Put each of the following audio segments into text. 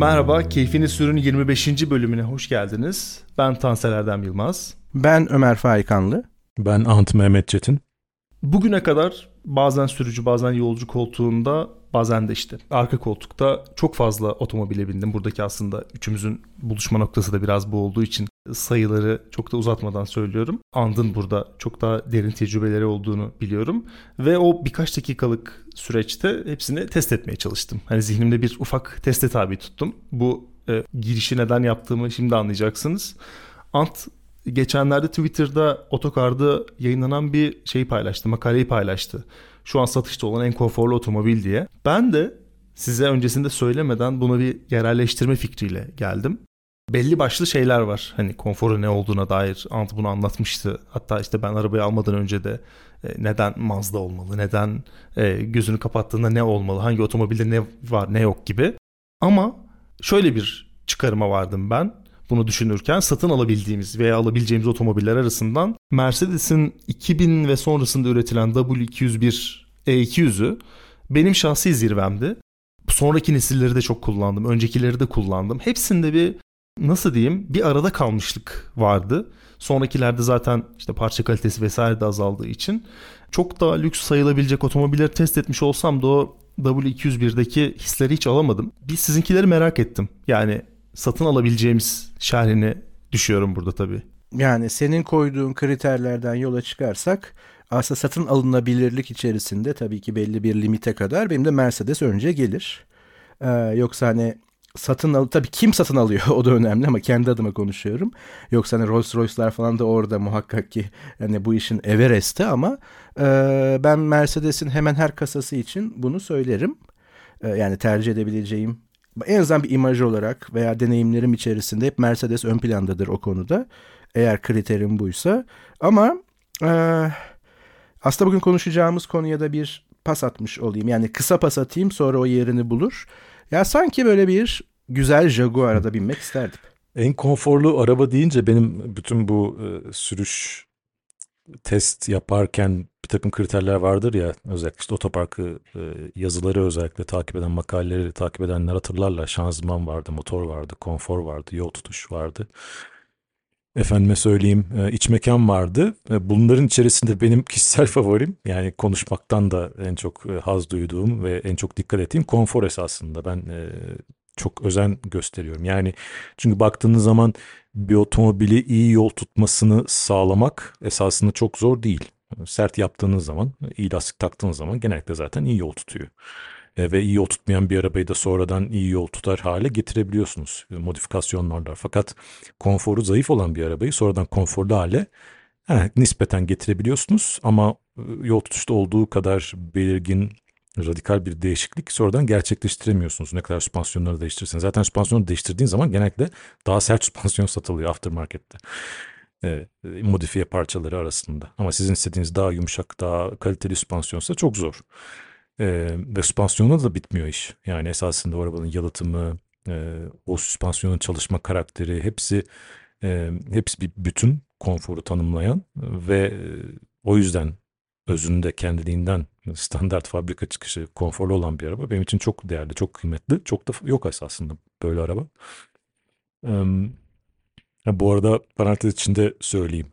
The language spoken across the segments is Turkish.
Merhaba, Keyfini Sürün 25. bölümüne hoş geldiniz. Ben Tansel Erdem Yılmaz. Ben Ömer Faikanlı. Ben Ant Mehmet Çetin. Bugüne kadar bazen sürücü bazen yolcu koltuğunda bazen de işte arka koltukta çok fazla otomobile bindim. Buradaki aslında üçümüzün buluşma noktası da biraz bu olduğu için sayıları çok da uzatmadan söylüyorum. Andın burada çok daha derin tecrübeleri olduğunu biliyorum. Ve o birkaç dakikalık süreçte hepsini test etmeye çalıştım. Hani zihnimde bir ufak teste tabi tuttum. Bu e, girişi neden yaptığımı şimdi anlayacaksınız. Ant geçenlerde Twitter'da otokarda yayınlanan bir şeyi paylaştı, makaleyi paylaştı. Şu an satışta olan en konforlu otomobil diye. Ben de size öncesinde söylemeden bunu bir yerelleştirme fikriyle geldim. Belli başlı şeyler var. Hani konforu ne olduğuna dair Ant bunu anlatmıştı. Hatta işte ben arabayı almadan önce de e, neden Mazda olmalı, neden e, gözünü kapattığında ne olmalı, hangi otomobilde ne var ne yok gibi. Ama şöyle bir çıkarıma vardım ben bunu düşünürken satın alabildiğimiz veya alabileceğimiz otomobiller arasından Mercedes'in 2000 ve sonrasında üretilen W201 E200'ü benim şahsi zirvemdi. Sonraki nesilleri de çok kullandım. Öncekileri de kullandım. Hepsinde bir nasıl diyeyim bir arada kalmışlık vardı. Sonrakilerde zaten işte parça kalitesi vesaire de azaldığı için çok daha lüks sayılabilecek otomobilleri test etmiş olsam da o W201'deki hisleri hiç alamadım. Bir sizinkileri merak ettim. Yani satın alabileceğimiz şerhini düşüyorum burada tabii. Yani senin koyduğun kriterlerden yola çıkarsak aslında satın alınabilirlik içerisinde tabii ki belli bir limite kadar benim de Mercedes önce gelir. Ee, yoksa hani satın al tabii kim satın alıyor o da önemli ama kendi adıma konuşuyorum. Yoksa hani Rolls Royce'lar falan da orada muhakkak ki hani bu işin Everest'i ama e, ben Mercedes'in hemen her kasası için bunu söylerim. E, yani tercih edebileceğim en azından bir imaj olarak veya deneyimlerim içerisinde hep Mercedes ön plandadır o konuda. Eğer kriterim buysa. Ama e, aslında bugün konuşacağımız konuya da bir pas atmış olayım. Yani kısa pas atayım sonra o yerini bulur. Ya sanki böyle bir güzel Jaguar'a da binmek isterdim. En konforlu araba deyince benim bütün bu e, sürüş test yaparken bir takım kriterler vardır ya özellikle işte otoparkı e, yazıları özellikle takip eden makaleleri takip edenler hatırlarlar. Şanzıman vardı, motor vardı, konfor vardı, yol tutuş vardı. Efendime söyleyeyim e, iç mekan vardı. E, bunların içerisinde benim kişisel favorim yani konuşmaktan da en çok haz duyduğum ve en çok dikkat ettiğim konfor esasında. Ben çok özen gösteriyorum. Yani çünkü baktığınız zaman bir otomobili iyi yol tutmasını sağlamak esasında çok zor değil. Sert yaptığınız zaman, iyi lastik taktığınız zaman genellikle zaten iyi yol tutuyor. E, ve iyi yol tutmayan bir arabayı da sonradan iyi yol tutar hale getirebiliyorsunuz e, modifikasyonlarla. Fakat konforu zayıf olan bir arabayı sonradan konforlu hale he, nispeten getirebiliyorsunuz ama e, yol tutuşta olduğu kadar belirgin radikal bir değişiklik sonradan gerçekleştiremiyorsunuz. Ne kadar süspansiyonları değiştirirseniz. Zaten süspansiyonu değiştirdiğin zaman genellikle daha sert süspansiyon satılıyor aftermarket'te. Evet, modifiye parçaları arasında. Ama sizin istediğiniz daha yumuşak, daha kaliteli süspansiyonsa çok zor. Ve süspansiyonla da bitmiyor iş. Yani esasında o arabanın yalıtımı, e, o süspansiyonun çalışma karakteri hepsi e, hepsi bir bütün konforu tanımlayan ve e, o yüzden özünde kendiliğinden standart fabrika çıkışı konforlu olan bir araba benim için çok değerli, çok kıymetli. Çok da yok esasında böyle araba. Ee, bu arada parantez içinde söyleyeyim.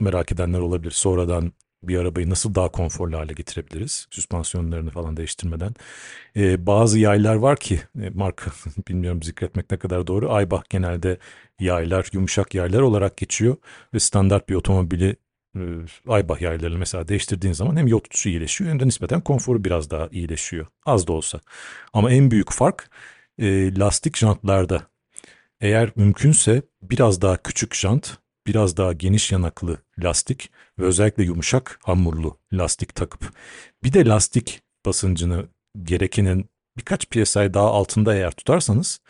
Merak edenler olabilir. Sonradan bir arabayı nasıl daha konforlu hale getirebiliriz? Süspansiyonlarını falan değiştirmeden. Ee, bazı yaylar var ki e, marka bilmiyorum zikretmek ne kadar doğru. Aybach genelde yaylar, yumuşak yaylar olarak geçiyor ve standart bir otomobili e, Aybach yaylarını mesela değiştirdiğin zaman hem yol tutuşu iyileşiyor hem de nispeten konforu biraz daha iyileşiyor. Az da olsa. Ama en büyük fark e, lastik jantlarda. Eğer mümkünse biraz daha küçük jant, biraz daha geniş yanaklı lastik ve özellikle yumuşak hamurlu lastik takıp bir de lastik basıncını gerekenin birkaç psi daha altında eğer tutarsanız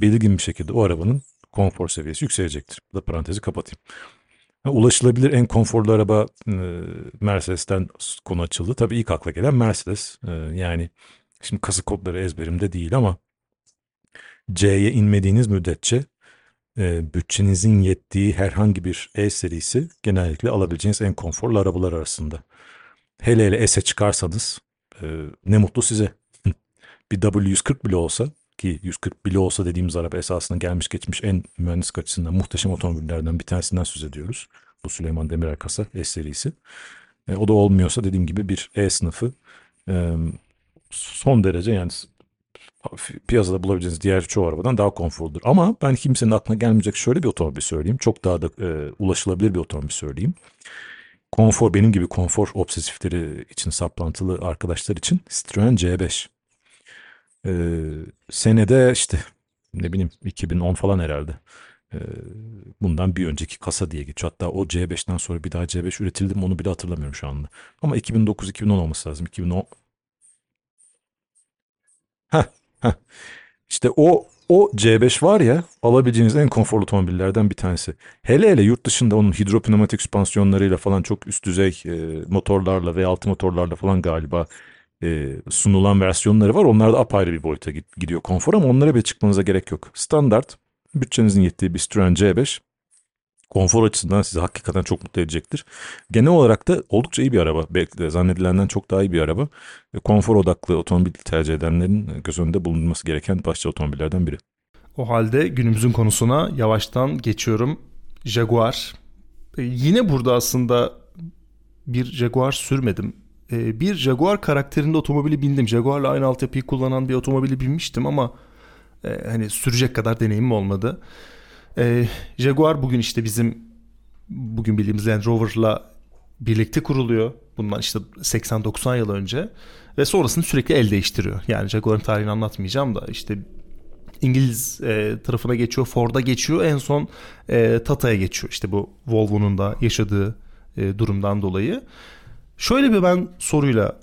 belirgin bir şekilde o arabanın konfor seviyesi yükselecektir. Bu da parantezi kapatayım. Ulaşılabilir en konforlu araba e, Mercedes'ten konu açıldı. Tabii ilk akla gelen Mercedes. E, yani şimdi kasa kodları ezberimde değil ama C'ye inmediğiniz müddetçe e, bütçenizin yettiği herhangi bir E serisi genellikle alabileceğiniz en konforlu arabalar arasında. Hele hele S'e çıkarsanız e, ne mutlu size. bir W140 bile olsa ki 140 bile olsa dediğimiz araba esasında gelmiş geçmiş en mühendislik açısından muhteşem otomobillerden bir tanesinden söz ediyoruz. Bu Süleyman Demirel kasa S serisi. E, o da olmuyorsa dediğim gibi bir E sınıfı e, son derece yani piyasada bulabileceğiniz diğer çoğu arabadan daha konforludur. Ama ben kimsenin aklına gelmeyecek şöyle bir otomobil söyleyeyim. Çok daha da e, ulaşılabilir bir otomobil söyleyeyim. Konfor benim gibi konfor obsesifleri için saplantılı arkadaşlar için Citroen C5. Ee, senede işte ne bileyim 2010 falan herhalde. Ee, bundan bir önceki kasa diye geçiyor. Hatta o C5'ten sonra bir daha C5 üretildi mi onu bile hatırlamıyorum şu anda. Ama 2009-2010 olması lazım. 2010 İşte o o C5 var ya alabileceğiniz en konforlu otomobillerden bir tanesi. Hele hele yurt dışında onun hidropneumatik süspansiyonlarıyla falan çok üst düzey e, motorlarla V6 motorlarla falan galiba e, sunulan versiyonları var. Onlar da apayrı bir boyuta gidiyor konfor ama onlara bile çıkmanıza gerek yok. Standart bütçenizin yettiği bir Citroen C5 konfor açısından sizi hakikaten çok mutlu edecektir. Genel olarak da oldukça iyi bir araba. Belki de zannedilenden çok daha iyi bir araba. Konfor odaklı otomobil tercih edenlerin göz önünde bulunması gereken başlı otomobillerden biri. O halde günümüzün konusuna yavaştan geçiyorum. Jaguar. Ee, yine burada aslında bir Jaguar sürmedim. Ee, bir Jaguar karakterinde otomobili bindim. Jaguar'la aynı altyapıyı kullanan bir otomobili binmiştim ama e, hani sürecek kadar deneyimim olmadı. E, Jaguar bugün işte bizim bugün bildiğimiz Land Rover'la birlikte kuruluyor. Bundan işte 80-90 yıl önce. Ve sonrasında sürekli el değiştiriyor. Yani Jaguar'ın tarihini anlatmayacağım da işte İngiliz e, tarafına geçiyor, Ford'a geçiyor. En son e, Tata'ya geçiyor. İşte bu Volvo'nun da yaşadığı e, durumdan dolayı. Şöyle bir ben soruyla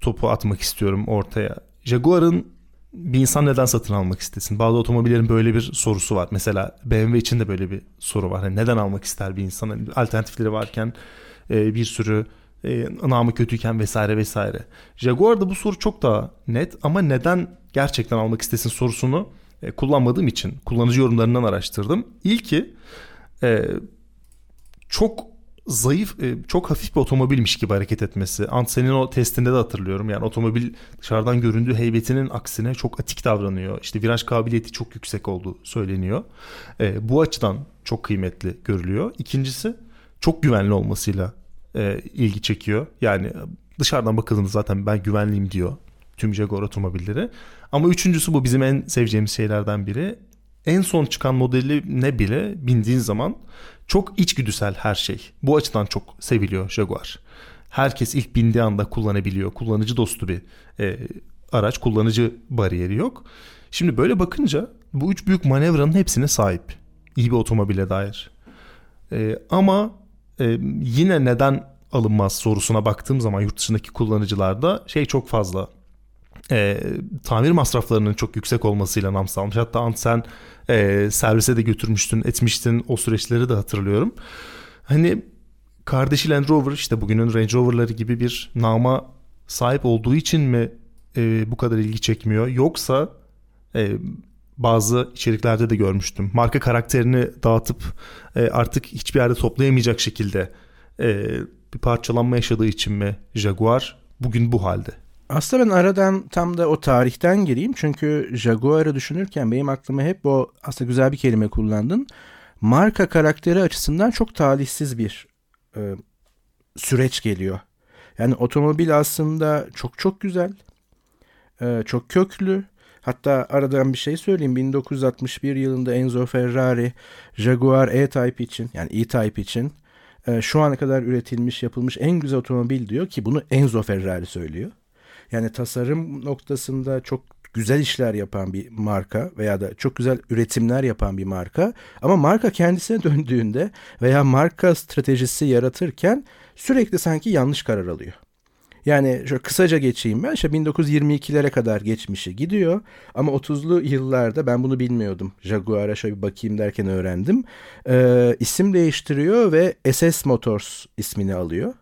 topu atmak istiyorum ortaya. Jaguar'ın bir insan neden satın almak istesin? Bazı otomobillerin böyle bir sorusu var. Mesela BMW için de böyle bir soru var. Yani neden almak ister bir insan? Yani alternatifleri varken e, bir sürü e, namı kötüyken vesaire vesaire. Jaguar'da bu soru çok daha net ama neden gerçekten almak istesin sorusunu e, kullanmadığım için kullanıcı yorumlarından araştırdım. İlki e, çok zayıf, e, çok hafif bir otomobilmiş gibi hareket etmesi. Antsen'in o testinde de hatırlıyorum. Yani otomobil dışarıdan göründüğü heybetinin aksine çok atik davranıyor. İşte viraj kabiliyeti çok yüksek olduğu söyleniyor. E, bu açıdan çok kıymetli görülüyor. İkincisi çok güvenli olmasıyla e, ilgi çekiyor. Yani dışarıdan bakıldığında zaten ben güvenliyim diyor tüm Jaguar otomobilleri. Ama üçüncüsü bu bizim en seveceğimiz şeylerden biri. En son çıkan modeli ne bile bindiğin zaman çok içgüdüsel her şey. Bu açıdan çok seviliyor Jaguar. Herkes ilk bindiği anda kullanabiliyor. Kullanıcı dostu bir e, araç. Kullanıcı bariyeri yok. Şimdi böyle bakınca bu üç büyük manevranın hepsine sahip. İyi bir otomobile dair. E, ama e, yine neden alınmaz sorusuna baktığım zaman yurt dışındaki kullanıcılarda şey çok fazla e, tamir masraflarının çok yüksek olmasıyla nam salmış. Hatta Ant sen e, servise de götürmüştün, etmiştin o süreçleri de hatırlıyorum. Hani kardeşi Land Rover işte bugünün Range Rover'ları gibi bir nama sahip olduğu için mi e, bu kadar ilgi çekmiyor? Yoksa e, bazı içeriklerde de görmüştüm. Marka karakterini dağıtıp e, artık hiçbir yerde toplayamayacak şekilde e, bir parçalanma yaşadığı için mi Jaguar bugün bu halde? Aslında ben aradan tam da o tarihten gireyim. Çünkü Jaguar'ı düşünürken benim aklıma hep o aslında güzel bir kelime kullandın. Marka karakteri açısından çok talihsiz bir e, süreç geliyor. Yani otomobil aslında çok çok güzel. E, çok köklü. Hatta aradan bir şey söyleyeyim. 1961 yılında Enzo Ferrari Jaguar E-Type için yani E-Type için e, şu ana kadar üretilmiş yapılmış en güzel otomobil diyor ki bunu Enzo Ferrari söylüyor. Yani tasarım noktasında çok güzel işler yapan bir marka veya da çok güzel üretimler yapan bir marka ama marka kendisine döndüğünde veya marka stratejisi yaratırken sürekli sanki yanlış karar alıyor. Yani şöyle kısaca geçeyim ben. İşte 1922'lere kadar geçmişi gidiyor. Ama 30'lu yıllarda ben bunu bilmiyordum. Jaguar'a şöyle bir bakayım derken öğrendim. Ee, isim değiştiriyor ve SS Motors ismini alıyor.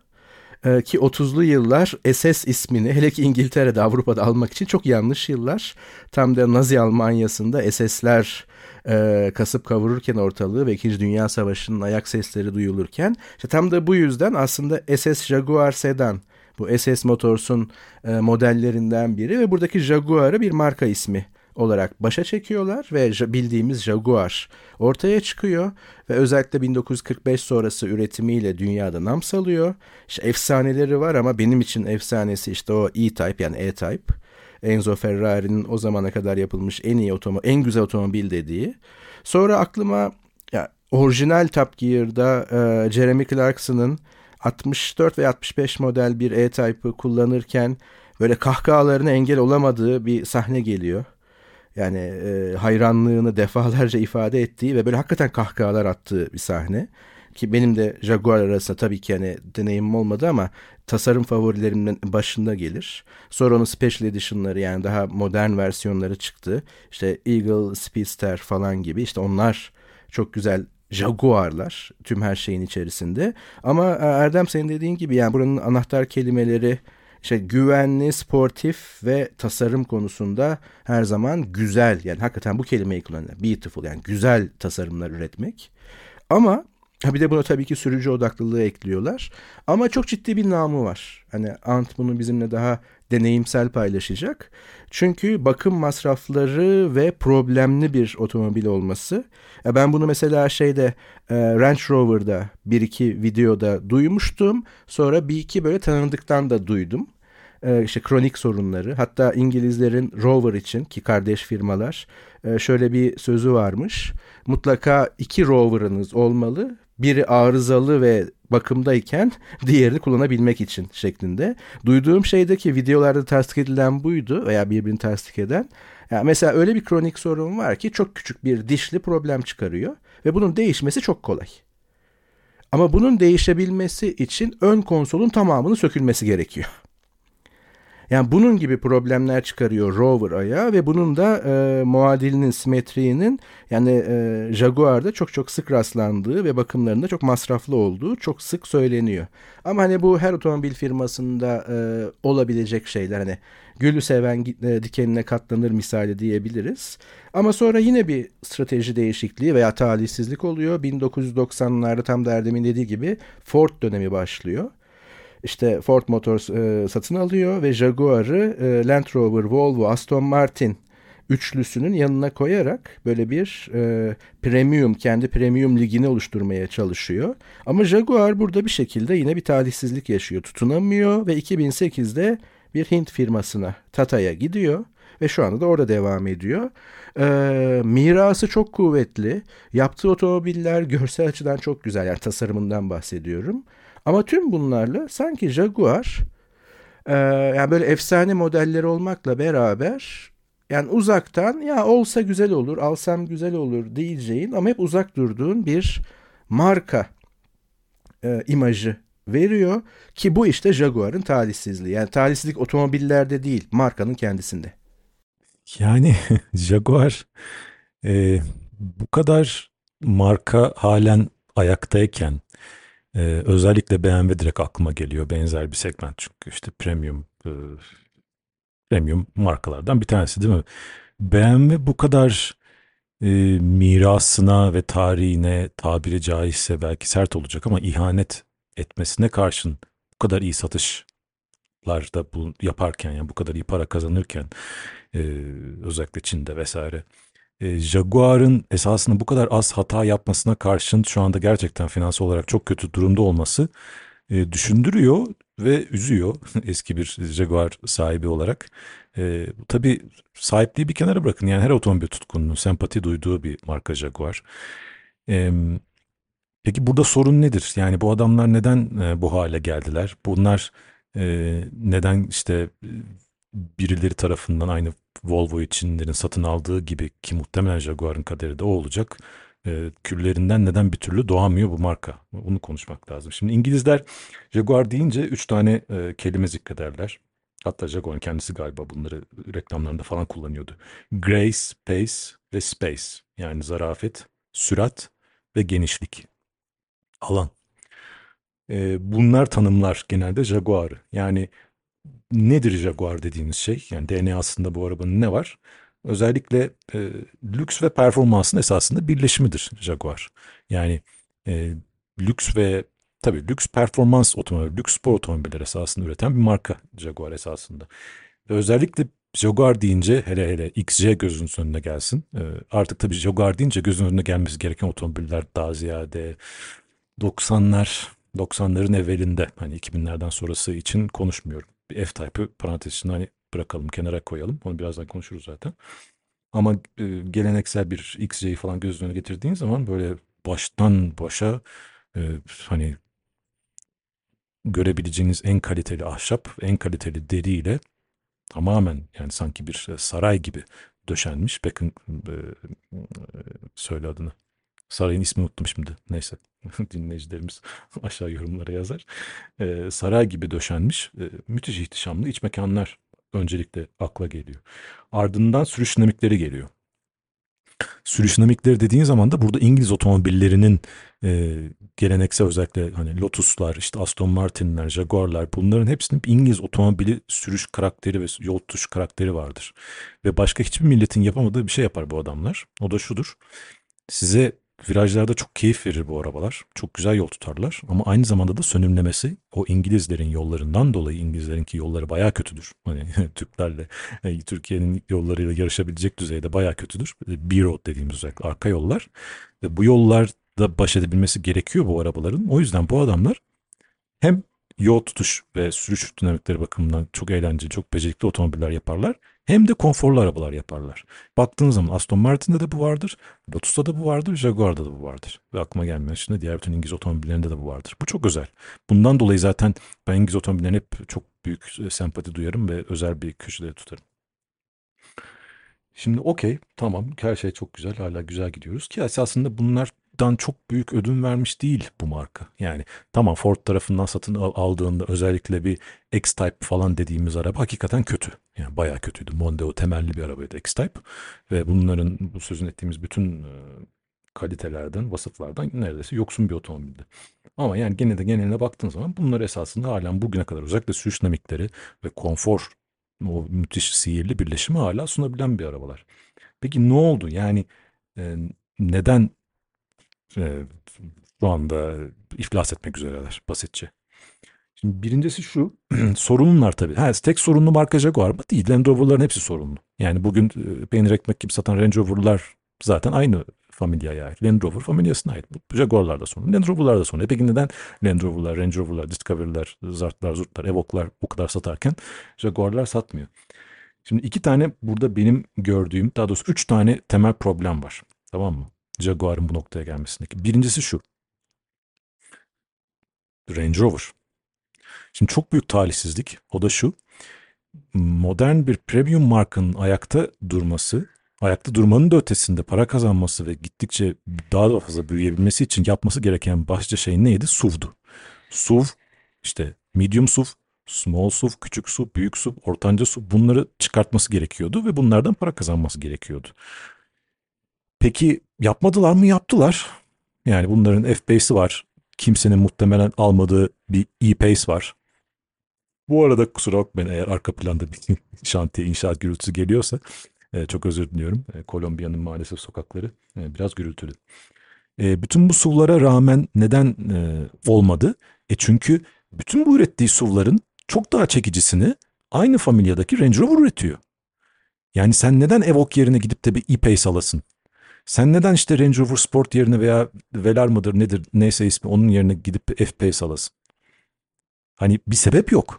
Ee, ki 30'lu yıllar SS ismini hele ki İngiltere'de Avrupa'da almak için çok yanlış yıllar. Tam da Nazi Almanya'sında SS'ler e, kasıp kavururken ortalığı ve 2. Dünya Savaşı'nın ayak sesleri duyulurken işte tam da bu yüzden aslında SS Jaguar Sedan bu SS Motors'un e, modellerinden biri ve buradaki Jaguar'ı bir marka ismi olarak başa çekiyorlar ve bildiğimiz Jaguar ortaya çıkıyor ve özellikle 1945 sonrası üretimiyle dünyada nam salıyor. İşte efsaneleri var ama benim için efsanesi işte o E-Type yani E-Type. Enzo Ferrari'nin o zamana kadar yapılmış en iyi otomobil, en güzel otomobil dediği. Sonra aklıma ya orijinal Top Gear'da e, Jeremy Clarkson'ın 64 ve 65 model bir E-Type'ı kullanırken böyle kahkahalarına engel olamadığı bir sahne geliyor. Yani e, hayranlığını defalarca ifade ettiği ve böyle hakikaten kahkahalar attığı bir sahne. Ki benim de Jaguar arasında tabii ki hani deneyimim olmadı ama tasarım favorilerimin başında gelir. Sonra onun Special Edition'ları yani daha modern versiyonları çıktı. İşte Eagle, Speedster falan gibi işte onlar çok güzel Jaguar'lar tüm her şeyin içerisinde. Ama e, Erdem senin dediğin gibi yani buranın anahtar kelimeleri işte güvenli, sportif ve tasarım konusunda her zaman güzel yani hakikaten bu kelimeyi kullanıyor. Beautiful yani güzel tasarımlar üretmek. Ama Ha bir de buna tabii ki sürücü odaklılığı ekliyorlar. Ama çok ciddi bir namı var. Hani Ant bunu bizimle daha deneyimsel paylaşacak. Çünkü bakım masrafları ve problemli bir otomobil olması. Ben bunu mesela şeyde e, Range Rover'da bir iki videoda duymuştum. Sonra bir iki böyle tanıdıktan da duydum. E, işte kronik sorunları. Hatta İngilizlerin Rover için ki kardeş firmalar e, şöyle bir sözü varmış. Mutlaka iki Rover'ınız olmalı biri arızalı ve bakımdayken diğerini kullanabilmek için şeklinde. Duyduğum şeydeki videolarda tasdik edilen buydu veya birbirini tasdik eden. Yani mesela öyle bir kronik sorun var ki çok küçük bir dişli problem çıkarıyor ve bunun değişmesi çok kolay. Ama bunun değişebilmesi için ön konsolun tamamını sökülmesi gerekiyor. Yani bunun gibi problemler çıkarıyor rover ayağı ve bunun da e, muadilinin, simetriğinin yani e, Jaguar'da çok çok sık rastlandığı ve bakımlarında çok masraflı olduğu çok sık söyleniyor. Ama hani bu her otomobil firmasında e, olabilecek şeyler hani gülü seven e, dikenine katlanır misali diyebiliriz. Ama sonra yine bir strateji değişikliği veya talihsizlik oluyor. 1990'larda tam da dediği gibi Ford dönemi başlıyor işte Ford Motors e, satın alıyor ve Jaguar'ı e, Land Rover, Volvo, Aston Martin üçlüsünün yanına koyarak böyle bir e, premium, kendi premium ligini oluşturmaya çalışıyor. Ama Jaguar burada bir şekilde yine bir talihsizlik yaşıyor. Tutunamıyor ve 2008'de bir Hint firmasına, Tata'ya gidiyor ve şu anda da orada devam ediyor. Ee, mirası çok kuvvetli. Yaptığı otomobiller görsel açıdan çok güzel. Yani tasarımından bahsediyorum. Ama tüm bunlarla sanki Jaguar e, yani böyle efsane modelleri olmakla beraber yani uzaktan ya olsa güzel olur, alsam güzel olur diyeceğin ama hep uzak durduğun bir marka e, imajı veriyor ki bu işte Jaguar'ın talihsizliği. Yani talihsizlik otomobillerde değil, markanın kendisinde. Yani Jaguar e, bu kadar marka halen ayaktayken ee, özellikle BMW direkt aklıma geliyor. Benzer bir segment çünkü işte premium e, premium markalardan bir tanesi değil mi? BMW bu kadar e, mirasına ve tarihine tabiri caizse belki sert olacak ama ihanet etmesine karşın bu kadar iyi satışlarda bu yaparken yani bu kadar iyi para kazanırken e, özellikle Çin'de vesaire e, Jaguar'ın esasında bu kadar az hata yapmasına karşın şu anda gerçekten finansal olarak çok kötü durumda olması e, düşündürüyor ve üzüyor eski bir Jaguar sahibi olarak. E, tabii sahipliği bir kenara bırakın yani her otomobil tutkununun sempati duyduğu bir marka Jaguar. E, peki burada sorun nedir? Yani bu adamlar neden e, bu hale geldiler? Bunlar e, neden işte birileri tarafından aynı Volvo'yu Çinlilerin satın aldığı gibi ki muhtemelen Jaguar'ın kaderi de o olacak. E, küllerinden neden bir türlü doğamıyor bu marka? Bunu konuşmak lazım. Şimdi İngilizler Jaguar deyince üç tane e, kelime zikrederler. Hatta Jaguar'ın kendisi galiba bunları reklamlarında falan kullanıyordu. Grace, pace ve space. Yani zarafet, sürat ve genişlik. Alan. E, bunlar tanımlar genelde Jaguar'ı. Yani nedir Jaguar dediğimiz şey? Yani DNA'sında bu arabanın ne var? Özellikle e, lüks ve performansın esasında birleşimidir Jaguar. Yani e, lüks ve tabii lüks performans otomobil, lüks spor otomobiller esasında üreten bir marka Jaguar esasında. Özellikle Jaguar deyince hele hele XJ gözünüzün önüne gelsin. Ee, artık tabii Jaguar deyince gözün önüne gelmesi gereken otomobiller daha ziyade 90'lar 90'ların evvelinde hani 2000'lerden sonrası için konuşmuyorum. Bir F-Type'ı parantez hani bırakalım kenara koyalım. Onu birazdan konuşuruz zaten. Ama e, geleneksel bir XJ'yi falan göz önüne getirdiğin zaman böyle baştan başa e, hani görebileceğiniz en kaliteli ahşap, en kaliteli deriyle tamamen yani sanki bir saray gibi döşenmiş. Bakın e, söyle adını. Sarayın ismini unuttum şimdi. Neyse dinleyicilerimiz aşağı yorumlara yazar. E, saray gibi döşenmiş e, müthiş ihtişamlı iç mekanlar öncelikle akla geliyor. Ardından sürüş dinamikleri geliyor. Sürüş dinamikleri dediğin zaman da burada İngiliz otomobillerinin e, geleneksel özellikle hani Lotus'lar, işte Aston Martin'ler, Jaguar'lar bunların hepsinin İngiliz otomobili sürüş karakteri ve yol tutuş karakteri vardır. Ve başka hiçbir milletin yapamadığı bir şey yapar bu adamlar. O da şudur. Size Virajlarda çok keyif verir bu arabalar. Çok güzel yol tutarlar ama aynı zamanda da sönümlemesi o İngilizlerin yollarından dolayı İngilizlerinki yolları baya kötüdür. Hani Türklerle e, Türkiye'nin yollarıyla yarışabilecek düzeyde baya kötüdür. E, B-road dediğimiz özellikle arka yollar. Ve bu yollarda baş edebilmesi gerekiyor bu arabaların. O yüzden bu adamlar hem yol tutuş ve sürüş dinamikleri bakımından çok eğlenceli, çok becerikli otomobiller yaparlar hem de konforlu arabalar yaparlar. Baktığın zaman Aston Martin'de de bu vardır, Lotus'ta da bu vardır, Jaguar'da da bu vardır. Ve aklıma gelmeyen şimdi diğer bütün İngiliz otomobillerinde de bu vardır. Bu çok özel. Bundan dolayı zaten ben İngiliz otomobillerine hep çok büyük e, sempati duyarım ve özel bir köşede tutarım. Şimdi okey tamam her şey çok güzel hala güzel gidiyoruz ki esasında bunlar dan çok büyük ödün vermiş değil bu marka. Yani tamam Ford tarafından satın aldığında özellikle bir X-Type falan dediğimiz araba hakikaten kötü. Yani bayağı kötüydü. Mondeo temelli bir arabaydı X-Type. Ve bunların bu sözün ettiğimiz bütün e, kalitelerden, vasıflardan neredeyse yoksun bir otomobildi. Ama yani gene de geneline baktığın zaman bunlar esasında halen bugüne kadar özellikle sürüş dinamikleri ve konfor o müthiş sihirli birleşimi hala sunabilen bir arabalar. Peki ne oldu? Yani e, neden e, şu anda iflas etmek üzereler basitçe. Şimdi birincisi şu, sorunlar tabii. Ha, tek sorunlu marka Jaguar mı? Değil. Land Rover'ların hepsi sorunlu. Yani bugün e, peynir ekmek gibi satan Range Rover'lar zaten aynı familyaya ait. Land Rover familyasına ait. Jaguar'lar da sorunlu. Land Rover'lar da sorunlu. E peki neden Land Rover'lar, Range Rover'lar, Discovery'ler, Zart'lar, Zurt'lar, Evoque'lar bu kadar satarken Jaguar'lar satmıyor? Şimdi iki tane burada benim gördüğüm, daha doğrusu üç tane temel problem var. Tamam mı? Jaguar'ın bu noktaya gelmesindeki. Birincisi şu. Range Rover. Şimdi çok büyük talihsizlik. O da şu. Modern bir premium markanın ayakta durması, ayakta durmanın da ötesinde para kazanması ve gittikçe daha da fazla büyüyebilmesi için yapması gereken başlıca şey neydi? SUV'du. SUV, işte medium SUV, small SUV, küçük SUV, büyük SUV, ortanca SUV bunları çıkartması gerekiyordu ve bunlardan para kazanması gerekiyordu. Peki yapmadılar mı? Yaptılar. Yani bunların F-Pace'i var. Kimsenin muhtemelen almadığı bir E-Pace var. Bu arada kusura bakmayın eğer arka planda bir şantiye inşaat gürültüsü geliyorsa e, çok özür diliyorum. E, Kolombiya'nın maalesef sokakları e, biraz gürültülü. Bütün bu SUV'lara rağmen neden olmadı? E çünkü bütün bu ürettiği SUV'ların çok daha çekicisini aynı familyadaki Range Rover üretiyor. Yani sen neden Evoque yerine gidip de bir E-Pace alasın? Sen neden işte Range Rover Sport yerine veya Velar mıdır nedir neyse ismi onun yerine gidip FPS alasın? Hani bir sebep yok.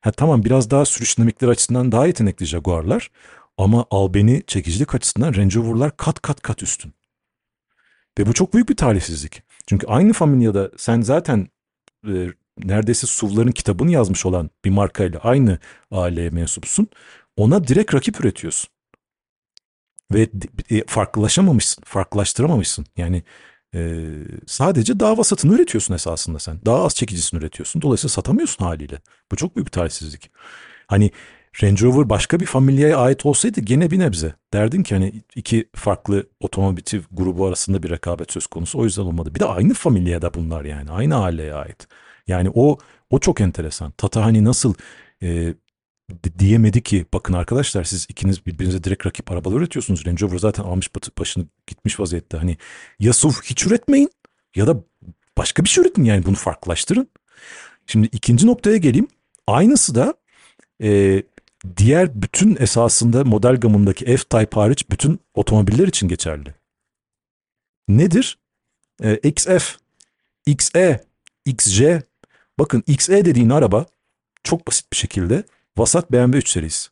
Ha tamam biraz daha sürüş dinamikleri açısından daha yetenekli Jaguar'lar ama albeni çekicilik açısından Range Rover'lar kat kat kat üstün. Ve bu çok büyük bir talihsizlik. Çünkü aynı familyada sen zaten e, neredeyse SUV'ların kitabını yazmış olan bir markayla aynı aileye mensupsun. Ona direkt rakip üretiyorsun ve e, farklılaşamamışsın, farklılaştıramamışsın. Yani e, sadece daha vasatını üretiyorsun esasında sen. Daha az çekicisini üretiyorsun. Dolayısıyla satamıyorsun haliyle. Bu çok büyük bir talihsizlik. Hani Range Rover başka bir familyaya ait olsaydı gene bir nebze. Derdin ki hani iki farklı otomotiv grubu arasında bir rekabet söz konusu. O yüzden olmadı. Bir de aynı familyada bunlar yani. Aynı aileye ait. Yani o o çok enteresan. Tata hani nasıl e, diyemedi ki bakın arkadaşlar siz ikiniz birbirinize direkt rakip arabalar üretiyorsunuz. Range Rover zaten almış başını gitmiş vaziyette. Hani ya SUV hiç üretmeyin ya da başka bir şey üretin yani bunu farklılaştırın. Şimdi ikinci noktaya geleyim. Aynısı da e, diğer bütün esasında model gamındaki F-Type hariç bütün otomobiller için geçerli. Nedir? Ee, XF, XE, XJ. Bakın XE dediğin araba çok basit bir şekilde vasat BMW 3 serisi.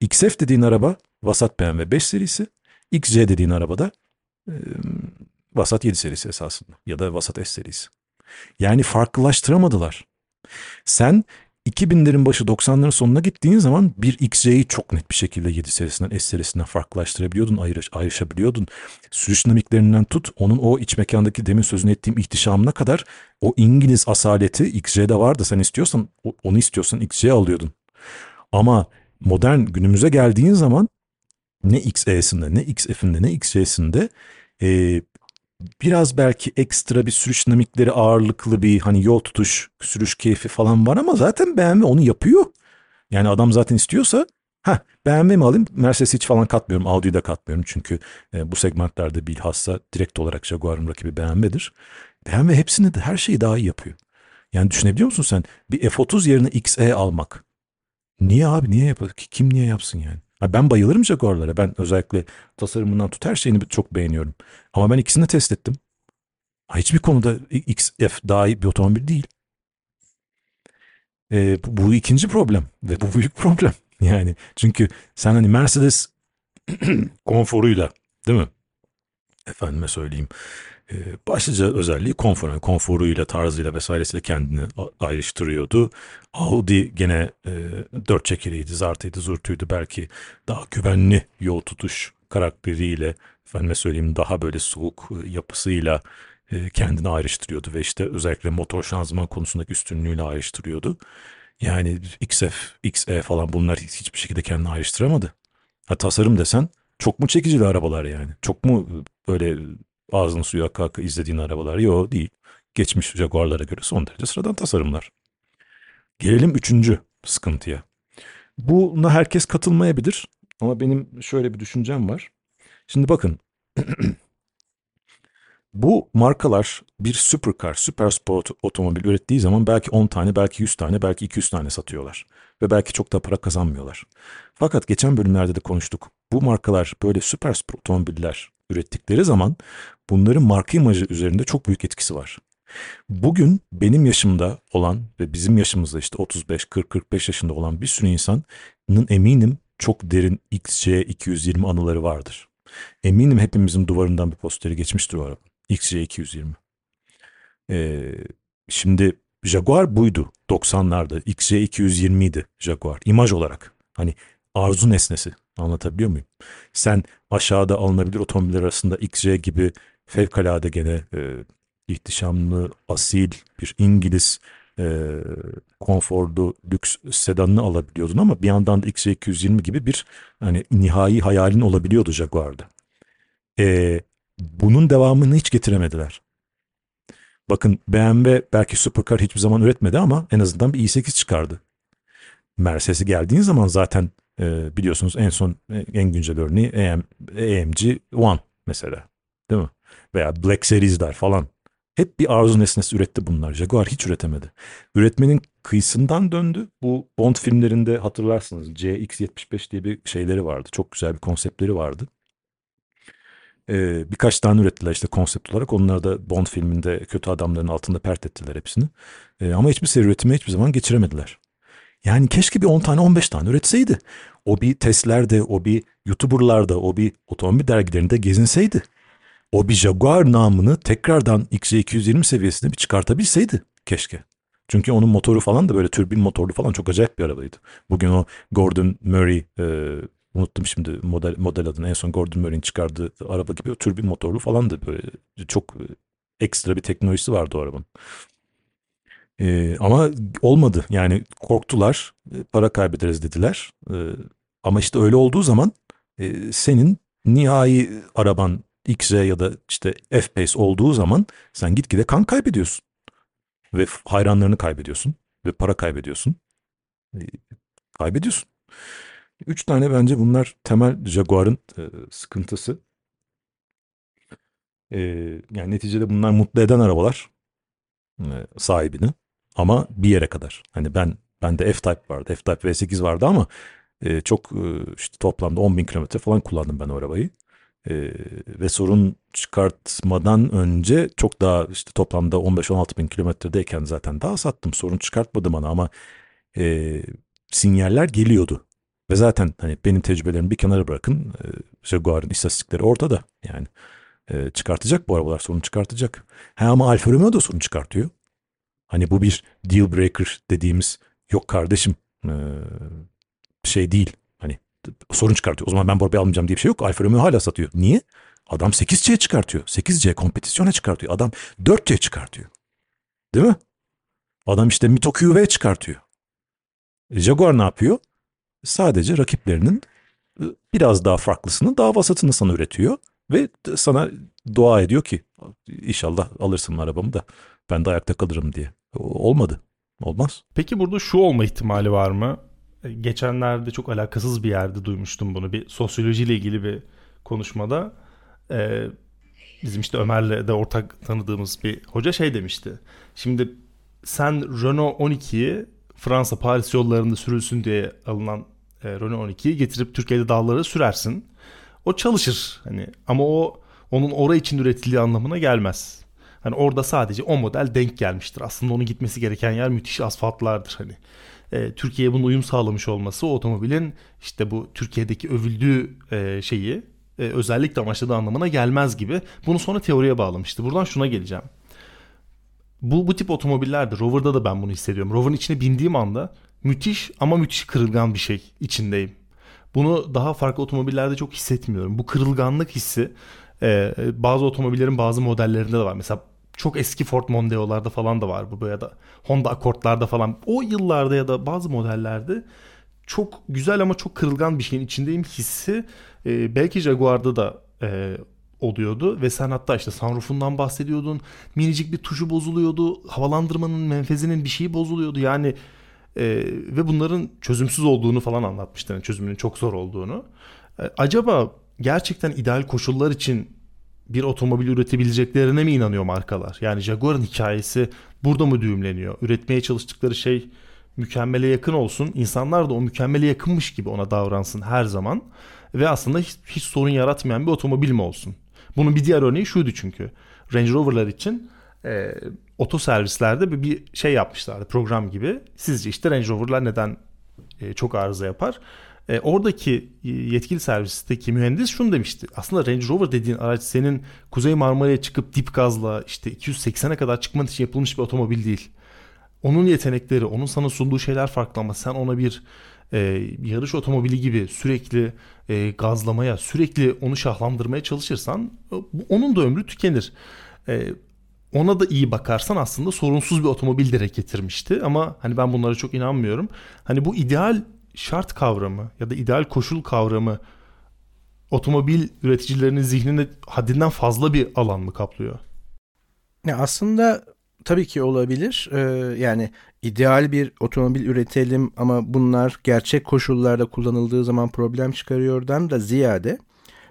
XF dediğin araba vasat BMW 5 serisi. XJ dediğin arabada e, vasat 7 serisi esasında ya da vasat S serisi. Yani farklılaştıramadılar. Sen 2000'lerin başı 90'ların sonuna gittiğin zaman bir XJ'yi çok net bir şekilde 7 serisinden S serisinden farklılaştırabiliyordun, ayrış, ayrışabiliyordun. Sürüş dinamiklerinden tut, onun o iç mekandaki demin sözünü ettiğim ihtişamına kadar o İngiliz asaleti XJ'de vardı. Sen istiyorsan, onu istiyorsan XJ alıyordun. Ama modern günümüze geldiğin zaman ne XE'sinde, ne XF'inde, ne XJ'sinde e, biraz belki ekstra bir sürüş dinamikleri ağırlıklı bir hani yol tutuş, sürüş keyfi falan var ama zaten BMW onu yapıyor. Yani adam zaten istiyorsa ha BMW mi alayım? Mercedes hiç falan katmıyorum. Audi'yi de katmıyorum çünkü e, bu segmentlerde bilhassa direkt olarak Jaguar'ın rakibi BMW'dir. BMW hepsini de her şeyi daha iyi yapıyor. Yani düşünebiliyor musun sen? Bir F30 yerine XE almak. Niye abi niye yapıyor? Kim niye yapsın yani? Ben bayılırım Jaguar'lara. Ben özellikle tasarımından tut her şeyini çok beğeniyorum. Ama ben ikisini de test ettim. Hiçbir konuda XF daha iyi bir otomobil değil. Ee, bu, bu ikinci problem ve bu büyük problem. Yani çünkü sen hani Mercedes konforuyla değil mi? Efendime söyleyeyim e, başlıca özelliği konfor, konforuyla, tarzıyla vesairesiyle kendini ayrıştırıyordu. Audi gene e, dört çekeriydi, zartıydı, zurtuydu. Belki daha güvenli yol tutuş karakteriyle, efendime söyleyeyim daha böyle soğuk e, yapısıyla e, kendini ayrıştırıyordu. Ve işte özellikle motor şanzıman konusundaki üstünlüğüyle ayrıştırıyordu. Yani XF, XE falan bunlar hiçbir şekilde kendini ayrıştıramadı. Ha, tasarım desen çok mu çekicili arabalar yani? Çok mu böyle ağzının suyu akı izlediğin arabalar. Yok değil. Geçmiş Jaguar'lara göre son derece sıradan tasarımlar. Gelelim üçüncü sıkıntıya. Buna herkes katılmayabilir ama benim şöyle bir düşüncem var. Şimdi bakın bu markalar bir supercar, süper sport otomobil ürettiği zaman belki 10 tane, belki 100 tane, belki 200 tane satıyorlar. Ve belki çok da para kazanmıyorlar. Fakat geçen bölümlerde de konuştuk. Bu markalar böyle süper sport otomobiller ürettikleri zaman bunların marka imajı üzerinde çok büyük etkisi var. Bugün benim yaşımda olan ve bizim yaşımızda işte 35, 40, 45 yaşında olan bir sürü insanın eminim çok derin XC220 anıları vardır. Eminim hepimizin duvarından bir posteri geçmiştir o araba. XC220. Ee, şimdi Jaguar buydu 90'larda. XC220 idi Jaguar. imaj olarak. Hani arzu nesnesi. Anlatabiliyor muyum? Sen aşağıda alınabilir otomobiller arasında XJ gibi fevkalade gene e, ihtişamlı, asil bir İngiliz e, konforlu lüks sedanını alabiliyordun ama bir yandan da XJ220 gibi bir hani nihai hayalin olabiliyordu Jaguar'da. E, bunun devamını hiç getiremediler. Bakın BMW belki supercar hiçbir zaman üretmedi ama en azından bir i8 çıkardı. Mercedes'e geldiğin zaman zaten e, biliyorsunuz en son en güncel örneği AM, AMG One mesela değil mi? Veya Black Series'ler falan. Hep bir arzu nesnesi üretti bunlar. Jaguar hiç üretemedi. Üretmenin kıyısından döndü. Bu Bond filmlerinde hatırlarsınız CX-75 diye bir şeyleri vardı. Çok güzel bir konseptleri vardı. Ee, birkaç tane ürettiler işte konsept olarak. Onlar da Bond filminde kötü adamların altında pert ettiler hepsini. Ee, ama hiçbir seri üretimi hiçbir zaman geçiremediler. Yani keşke bir 10 tane 15 tane üretseydi. O bir testlerde, o bir YouTuber'larda, o bir otomobil dergilerinde gezinseydi. O bir Jaguar namını tekrardan XC220 seviyesine bir çıkartabilseydi keşke. Çünkü onun motoru falan da böyle türbin motorlu falan çok acayip bir arabaydı. Bugün o Gordon Murray, e, unuttum şimdi model, model adını en son Gordon Murray'in çıkardığı araba gibi o türbin motorlu falan da böyle çok ekstra bir teknolojisi vardı o arabanın. E, ama olmadı. Yani korktular, e, para kaybederiz dediler. E, ama işte öyle olduğu zaman e, senin nihai araban XZ ya da işte F-Pace olduğu zaman sen gitgide kan kaybediyorsun. Ve hayranlarını kaybediyorsun. Ve para kaybediyorsun. E, kaybediyorsun. Üç tane bence bunlar temel Jaguar'ın e, sıkıntısı. E, yani neticede bunlar mutlu eden arabalar e, sahibini. Ama bir yere kadar. Hani ben bende F-Type vardı. F-Type V8 vardı ama E, çok e, işte toplamda 10 bin kilometre falan kullandım ben o arabayı. E, ve sorun çıkartmadan önce çok daha işte toplamda 15-16 bin kilometredeyken zaten daha sattım. Sorun çıkartmadı bana ama e, sinyaller geliyordu. Ve zaten hani benim tecrübelerimi bir kenara bırakın. E, Jaguar'ın istatistikleri ortada. Yani e, çıkartacak bu arabalar sorun çıkartacak. Ha ama Alfa Romeo da sorun çıkartıyor. Hani bu bir deal breaker dediğimiz yok kardeşim e, şey değil. Hani sorun çıkartıyor. O zaman ben bu almayacağım diye bir şey yok. Alfa Romeo hala satıyor. Niye? Adam 8C çıkartıyor. 8C kompetisyona çıkartıyor. Adam 4C çıkartıyor. Değil mi? Adam işte Mito QV çıkartıyor. E, Jaguar ne yapıyor? Sadece rakiplerinin e, biraz daha farklısını, daha vasatını sana üretiyor. Ve sana dua ediyor ki inşallah alırsın arabamı da ben de ayakta kalırım diye. Olmadı. Olmaz. Peki burada şu olma ihtimali var mı? E, geçenlerde çok alakasız bir yerde duymuştum bunu. Bir sosyolojiyle ilgili bir konuşmada. Ee, bizim işte Ömer'le de ortak tanıdığımız bir hoca şey demişti. Şimdi sen Renault 12'yi Fransa Paris yollarında sürülsün diye alınan e, Renault 12'yi getirip Türkiye'de dağlara sürersin. O çalışır hani ama o onun oraya için üretildiği anlamına gelmez. Hani orada sadece o model denk gelmiştir. Aslında onun gitmesi gereken yer müthiş asfaltlardır hani. E, Türkiye'ye bunun uyum sağlamış olması o otomobilin işte bu Türkiye'deki övüldüğü e, şeyi e, özellikle amaçladığı anlamına gelmez gibi. Bunu sonra teoriye bağlamıştı. Buradan şuna geleceğim. Bu, bu tip otomobillerde Rover'da da ben bunu hissediyorum. Rover'ın içine bindiğim anda müthiş ama müthiş kırılgan bir şey içindeyim. Bunu daha farklı otomobillerde çok hissetmiyorum. Bu kırılganlık hissi e, bazı otomobillerin bazı modellerinde de var. Mesela çok eski Ford Mondeo'larda falan da var bu ya da Honda Accord'larda falan. O yıllarda ya da bazı modellerde çok güzel ama çok kırılgan bir şeyin içindeyim hissi e, belki Jaguar'da da e, oluyordu ve sen hatta işte sunroofundan bahsediyordun. Minicik bir tuşu bozuluyordu. Havalandırmanın menfezinin bir şeyi bozuluyordu. Yani e, ve bunların çözümsüz olduğunu falan anlatmıştı. Yani çözümünün çok zor olduğunu. E, acaba gerçekten ideal koşullar için bir otomobil üretebileceklerine mi inanıyor markalar? Yani Jaguar'ın hikayesi burada mı düğümleniyor? Üretmeye çalıştıkları şey mükemmele yakın olsun. İnsanlar da o mükemmele yakınmış gibi ona davransın her zaman. Ve aslında hiç, hiç sorun yaratmayan bir otomobil mi olsun? Bunun bir diğer örneği şuydu çünkü. Range Rover'lar için e, oto servislerde bir, şey yapmışlardı program gibi. Sizce işte Range Rover'lar neden e, çok arıza yapar? E, oradaki e, yetkili servisteki mühendis şunu demişti. Aslında Range Rover dediğin araç senin Kuzey Marmara'ya çıkıp dip gazla işte 280'e kadar çıkman için yapılmış bir otomobil değil. Onun yetenekleri, onun sana sunduğu şeyler farklı ama sen ona bir e, yarış otomobili gibi sürekli e, gazlamaya, sürekli onu şahlandırmaya çalışırsan onun da ömrü tükenir. E, ona da iyi bakarsan aslında sorunsuz bir otomobil direkt getirmişti ama hani ben bunlara çok inanmıyorum. Hani bu ideal şart kavramı ya da ideal koşul kavramı otomobil üreticilerinin zihninde haddinden fazla bir alan mı kaplıyor? Ya aslında tabii ki olabilir. Ee, yani ideal bir otomobil üretelim ama bunlar gerçek koşullarda kullanıldığı zaman problem çıkarıyordan da ziyade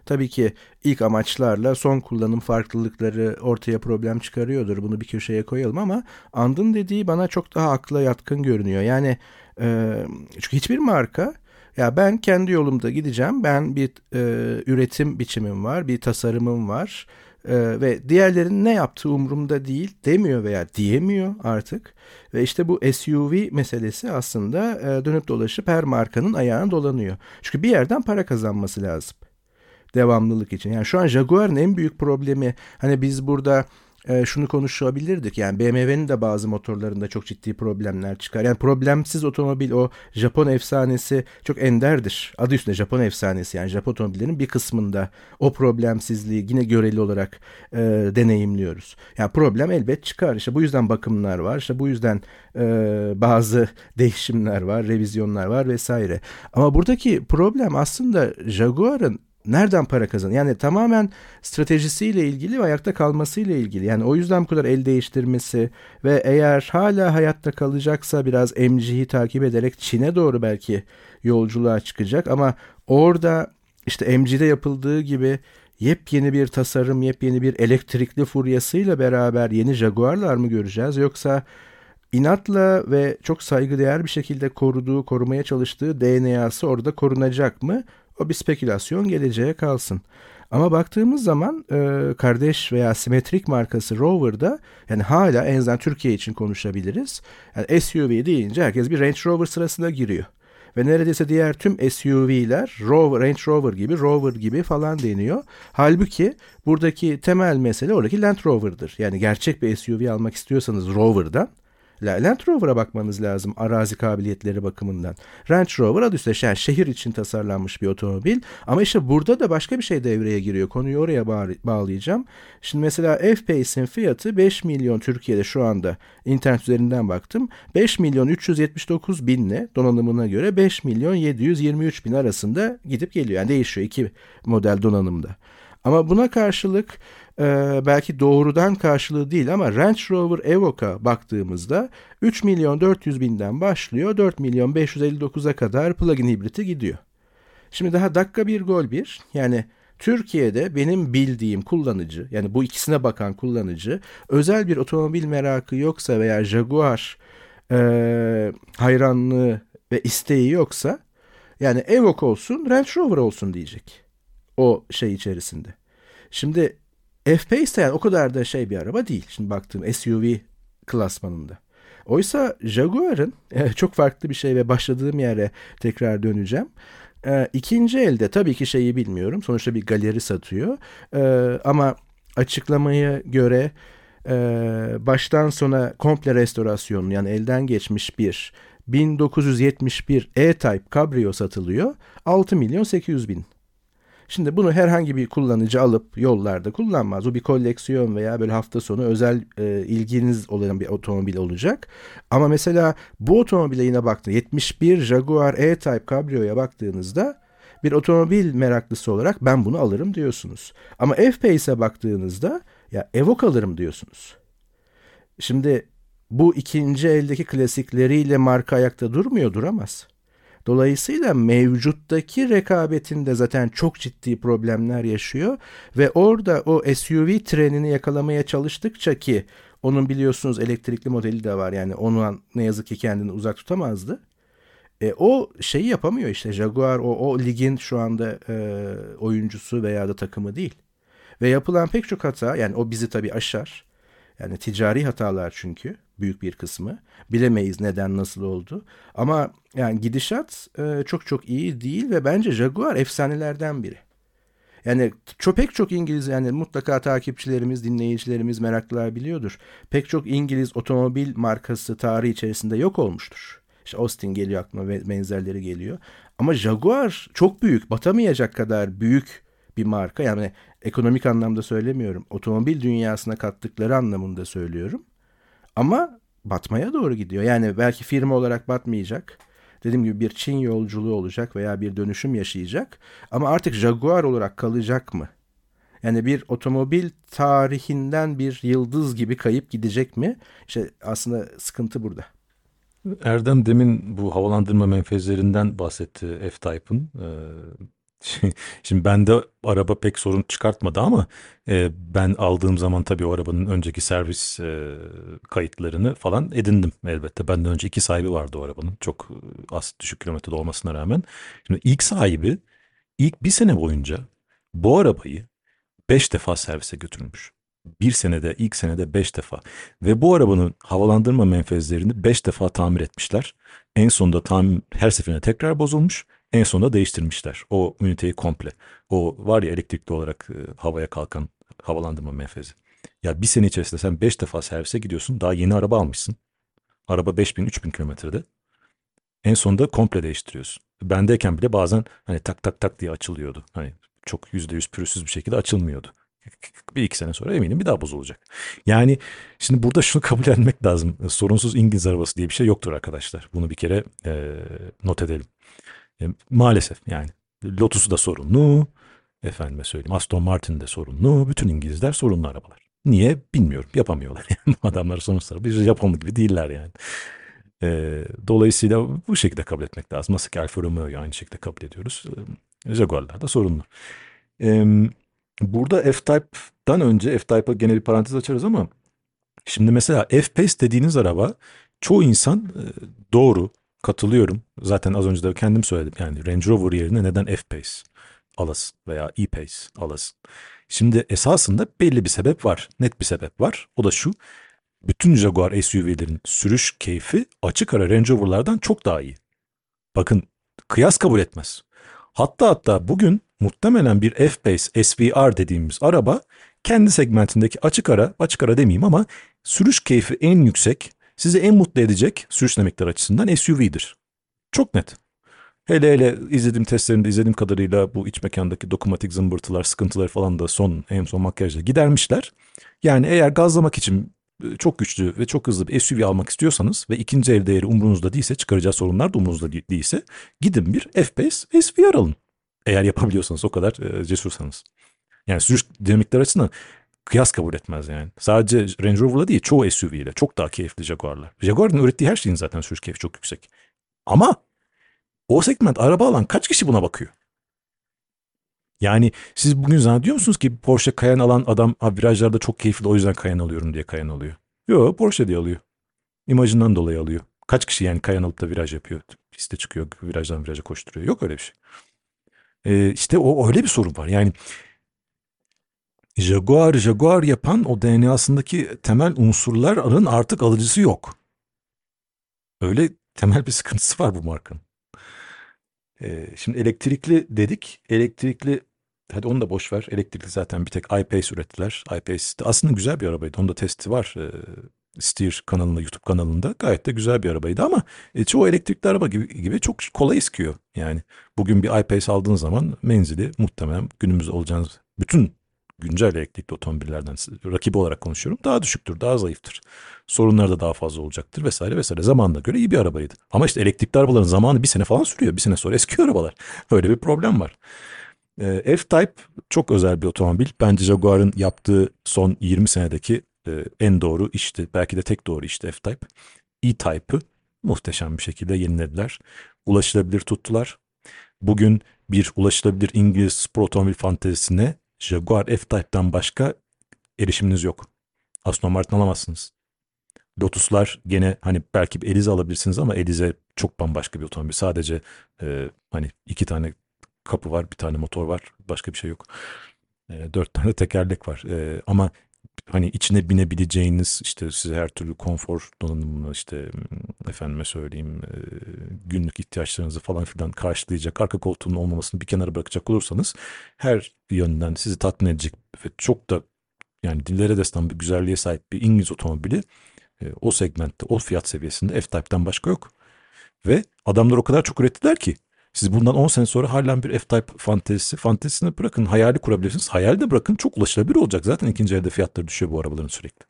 tabii ki ilk amaçlarla son kullanım farklılıkları ortaya problem çıkarıyordur. Bunu bir köşeye koyalım ama Andın dediği bana çok daha akla yatkın görünüyor. Yani e, çünkü hiçbir marka ya ben kendi yolumda gideceğim. Ben bir e, üretim biçimim var, bir tasarımım var ee, ve diğerlerinin ne yaptığı umurumda değil demiyor veya diyemiyor artık. Ve işte bu SUV meselesi aslında e, dönüp dolaşıp her markanın ayağına dolanıyor. Çünkü bir yerden para kazanması lazım devamlılık için. Yani şu an Jaguar'ın en büyük problemi hani biz burada e, şunu konuşabilirdik. Yani BMW'nin de bazı motorlarında çok ciddi problemler çıkar. Yani problemsiz otomobil o Japon efsanesi çok enderdir. Adı üstünde Japon efsanesi yani Japon otomobillerinin bir kısmında o problemsizliği yine göreli olarak e, deneyimliyoruz. Yani problem elbet çıkar. İşte bu yüzden bakımlar var. İşte bu yüzden e, bazı değişimler var, revizyonlar var vesaire. Ama buradaki problem aslında Jaguar'ın nereden para kazan? Yani tamamen stratejisiyle ilgili ve ayakta kalmasıyla ilgili. Yani o yüzden bu kadar el değiştirmesi ve eğer hala hayatta kalacaksa biraz MG'yi takip ederek Çin'e doğru belki yolculuğa çıkacak ama orada işte MG'de yapıldığı gibi yepyeni bir tasarım, yepyeni bir elektrikli furyasıyla beraber yeni Jaguar'lar mı göreceğiz yoksa inatla ve çok saygıdeğer bir şekilde koruduğu, korumaya çalıştığı DNA'sı orada korunacak mı? O bir spekülasyon geleceğe kalsın. Ama baktığımız zaman e, kardeş veya simetrik markası Rover'da yani hala en azından Türkiye için konuşabiliriz. Yani SUV deyince herkes bir Range Rover sırasına giriyor. Ve neredeyse diğer tüm SUV'ler Rover, Range Rover gibi, Rover gibi falan deniyor. Halbuki buradaki temel mesele oradaki Land Rover'dır. Yani gerçek bir SUV almak istiyorsanız Rover'dan Land Rover'a bakmanız lazım arazi kabiliyetleri bakımından. Range Rover adı üstünde yani şehir için tasarlanmış bir otomobil. Ama işte burada da başka bir şey devreye giriyor. Konuyu oraya bağlayacağım. Şimdi mesela F-Pace'in fiyatı 5 milyon Türkiye'de şu anda internet üzerinden baktım. 5 milyon 379 binle donanımına göre 5 milyon 723 bin arasında gidip geliyor. Yani değişiyor iki model donanımda. Ama buna karşılık e, belki doğrudan karşılığı değil ama Range Rover Evoque'a baktığımızda 3 milyon 400 binden başlıyor 4 milyon 559'a kadar plug-in hibriti gidiyor. Şimdi daha dakika bir gol bir yani Türkiye'de benim bildiğim kullanıcı yani bu ikisine bakan kullanıcı özel bir otomobil merakı yoksa veya Jaguar e, hayranlığı ve isteği yoksa yani Evoque olsun Range Rover olsun diyecek o şey içerisinde. Şimdi F-Pace yani o kadar da şey bir araba değil. Şimdi baktığım SUV klasmanında. Oysa Jaguar'ın e, çok farklı bir şey ve başladığım yere tekrar döneceğim. E, ikinci elde tabii ki şeyi bilmiyorum. Sonuçta bir galeri satıyor. E, ama açıklamaya göre e, baştan sona komple restorasyon yani elden geçmiş bir 1971 E-Type Cabrio satılıyor. 6 milyon 800 bin Şimdi bunu herhangi bir kullanıcı alıp yollarda kullanmaz. O bir koleksiyon veya böyle hafta sonu özel e, ilginiz olan bir otomobil olacak. Ama mesela bu otomobile yine baktığında 71 Jaguar E-Type Cabrio'ya baktığınızda bir otomobil meraklısı olarak ben bunu alırım diyorsunuz. Ama F-Pace'e baktığınızda ya Evoque alırım diyorsunuz. Şimdi bu ikinci eldeki klasikleriyle marka ayakta durmuyor duramaz. Dolayısıyla mevcuttaki rekabetinde zaten çok ciddi problemler yaşıyor ve orada o SUV trenini yakalamaya çalıştıkça ki onun biliyorsunuz elektrikli modeli de var yani onu ne yazık ki kendini uzak tutamazdı. E, o şeyi yapamıyor işte Jaguar o, o ligin şu anda e, oyuncusu veya da takımı değil. Ve yapılan pek çok hata yani o bizi tabii aşar. Yani ticari hatalar çünkü büyük bir kısmı. Bilemeyiz neden nasıl oldu. Ama yani gidişat e, çok çok iyi değil ve bence Jaguar efsanelerden biri. Yani çok pek çok İngiliz yani mutlaka takipçilerimiz, dinleyicilerimiz, meraklılar biliyordur. Pek çok İngiliz otomobil markası tarihi içerisinde yok olmuştur. İşte Austin geliyor aklıma ve benzerleri geliyor. Ama Jaguar çok büyük, batamayacak kadar büyük bir marka. Yani ekonomik anlamda söylemiyorum. Otomobil dünyasına kattıkları anlamında söylüyorum. Ama batmaya doğru gidiyor. Yani belki firma olarak batmayacak. Dediğim gibi bir Çin yolculuğu olacak veya bir dönüşüm yaşayacak. Ama artık Jaguar olarak kalacak mı? Yani bir otomobil tarihinden bir yıldız gibi kayıp gidecek mi? İşte aslında sıkıntı burada. Erdem demin bu havalandırma menfezlerinden bahsetti F-Type'ın. Ee, Şimdi bende araba pek sorun çıkartmadı ama e, ben aldığım zaman tabii o arabanın önceki servis e, kayıtlarını falan edindim elbette. Benden önce iki sahibi vardı o arabanın. Çok e, az düşük kilometrede olmasına rağmen. Şimdi ilk sahibi ilk bir sene boyunca bu arabayı beş defa servise götürmüş. Bir senede ilk senede beş defa ve bu arabanın havalandırma menfezlerini beş defa tamir etmişler. En sonunda tam her seferinde tekrar bozulmuş en sonunda değiştirmişler o üniteyi komple. O var ya elektrikli olarak e, havaya kalkan havalandırma menfezi. Ya bir sene içerisinde sen 5 defa servise gidiyorsun. Daha yeni araba almışsın. Araba 5000-3000 kilometrede. En sonunda komple değiştiriyorsun. Bendeyken bile bazen hani tak tak tak diye açılıyordu. Hani çok yüzde yüz pürüzsüz bir şekilde açılmıyordu. Bir iki sene sonra eminim bir daha bozulacak. Yani şimdi burada şunu kabul etmek lazım. Sorunsuz İngiliz arabası diye bir şey yoktur arkadaşlar. Bunu bir kere e, not edelim. E, maalesef yani Lotus'u da sorunlu. Efendime söyleyeyim Aston Martin de sorunlu. Bütün İngilizler sorunlu arabalar. Niye bilmiyorum. Yapamıyorlar. Yani. Adamlar sonuçta bir Japonlu gibi değiller yani. E, dolayısıyla bu şekilde kabul etmek lazım. Nasıl ki Alfa Romeo'yu aynı şekilde kabul ediyoruz. E, Jaguar'lar da sorunlu. E, burada F-Type'dan önce F-Type'a gene bir parantez açarız ama şimdi mesela F-Pace dediğiniz araba çoğu insan e, doğru katılıyorum. Zaten az önce de kendim söyledim. Yani Range Rover yerine neden F-Pace alasın veya E-Pace alasın. Şimdi esasında belli bir sebep var. Net bir sebep var. O da şu. Bütün Jaguar SUV'lerin sürüş keyfi açık ara Range Rover'lardan çok daha iyi. Bakın kıyas kabul etmez. Hatta hatta bugün muhtemelen bir F-Pace SVR dediğimiz araba kendi segmentindeki açık ara, açık ara demeyeyim ama sürüş keyfi en yüksek, sizi en mutlu edecek sürüş dinamikler açısından SUV'dir. Çok net. Hele hele izlediğim testlerimde izlediğim kadarıyla bu iç mekandaki dokunmatik zımbırtılar, sıkıntıları falan da son en son makyajla gidermişler. Yani eğer gazlamak için e, çok güçlü ve çok hızlı bir SUV almak istiyorsanız ve ikinci el değeri umrunuzda değilse, çıkaracağı sorunlar da umrunuzda değilse gidin bir F-Pace SVR alın. Eğer yapabiliyorsanız o kadar e, cesursanız. Yani sürüş dinamikler açısından kıyas kabul etmez yani. Sadece Range Rover'la değil çoğu SUV ile çok daha keyifli Jaguar'lar. Jaguar'ın ürettiği her şeyin zaten sürüş keyfi çok yüksek. Ama o segment araba alan kaç kişi buna bakıyor? Yani siz bugün zannediyor musunuz ki Porsche Cayenne alan adam ha, virajlarda çok keyifli o yüzden Cayenne alıyorum diye Cayenne alıyor. Yok Porsche diye alıyor. İmajından dolayı alıyor. Kaç kişi yani Cayenne alıp da viraj yapıyor. Piste çıkıyor virajdan viraja koşturuyor. Yok öyle bir şey. Ee, işte o öyle bir sorun var. Yani Jaguar Jaguar yapan o DNA'sındaki temel unsurların artık alıcısı yok. Öyle temel bir sıkıntısı var bu markanın. Ee, şimdi elektrikli dedik. Elektrikli hadi onu da boş ver. Elektrikli zaten bir tek iPace ürettiler. iPace de aslında güzel bir arabaydı. Onda testi var. Ee, Steer kanalında, YouTube kanalında gayet de güzel bir arabaydı ama e, çoğu elektrikli araba gibi, gibi çok kolay iskiyor. Yani bugün bir iPace aldığın zaman menzili muhtemelen günümüzde olacağınız bütün güncel elektrikli otomobillerden rakibi olarak konuşuyorum. Daha düşüktür, daha zayıftır. Sorunlar da daha fazla olacaktır vesaire vesaire. Zamanına göre iyi bir arabaydı. Ama işte elektrikli arabaların zamanı bir sene falan sürüyor. Bir sene sonra eski arabalar. Öyle bir problem var. Ee, F-Type çok özel bir otomobil. Bence Jaguar'ın yaptığı son 20 senedeki e, en doğru işti. Belki de tek doğru işte F-Type. E-Type'ı muhteşem bir şekilde yenilediler. Ulaşılabilir tuttular. Bugün bir ulaşılabilir İngiliz spor otomobil fantezisine Jaguar F-Type'dan başka erişiminiz yok. Aston Martin alamazsınız. Lotus'lar gene hani belki Elize alabilirsiniz ama Elize çok bambaşka bir otomobil. Sadece e, hani iki tane kapı var, bir tane motor var, başka bir şey yok. E, dört tane tekerlek var. E, ama hani içine binebileceğiniz işte size her türlü konfor donanımını işte efendime söyleyeyim e, günlük ihtiyaçlarınızı falan filan karşılayacak arka koltuğunun olmamasını bir kenara bırakacak olursanız her yönden sizi tatmin edecek ve çok da yani dillere destan bir güzelliğe sahip bir İngiliz otomobili e, o segmentte o fiyat seviyesinde F-Type'den başka yok. Ve adamlar o kadar çok ürettiler ki siz bundan 10 sene sonra halen bir F-Type fantezisi, fantezisini bırakın, hayali kurabilirsiniz. Hayal de bırakın çok ulaşılabilir olacak. Zaten ikinci elde fiyatları düşüyor bu arabaların sürekli.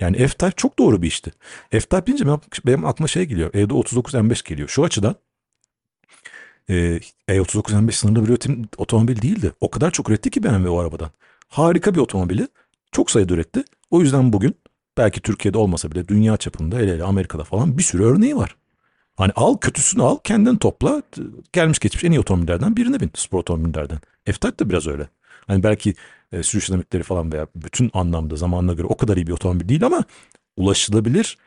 Yani F-Type çok doğru bir işti. F-Type deyince benim, benim aklıma şey geliyor. Evde 39 M5 geliyor. Şu açıdan e, E39 M5 sınırlı bir üretim otomobil değildi. O kadar çok üretti ki BMW o arabadan. Harika bir otomobili. Çok sayıda üretti. O yüzden bugün belki Türkiye'de olmasa bile dünya çapında hele hele Amerika'da falan bir sürü örneği var. Hani al kötüsünü al kendin topla. Gelmiş geçmiş en iyi otomobillerden birine bin spor otomobillerden. F-Type de biraz öyle. Hani belki e, sürüş dinamikleri falan veya bütün anlamda zamanına göre o kadar iyi bir otomobil değil ama ulaşılabilir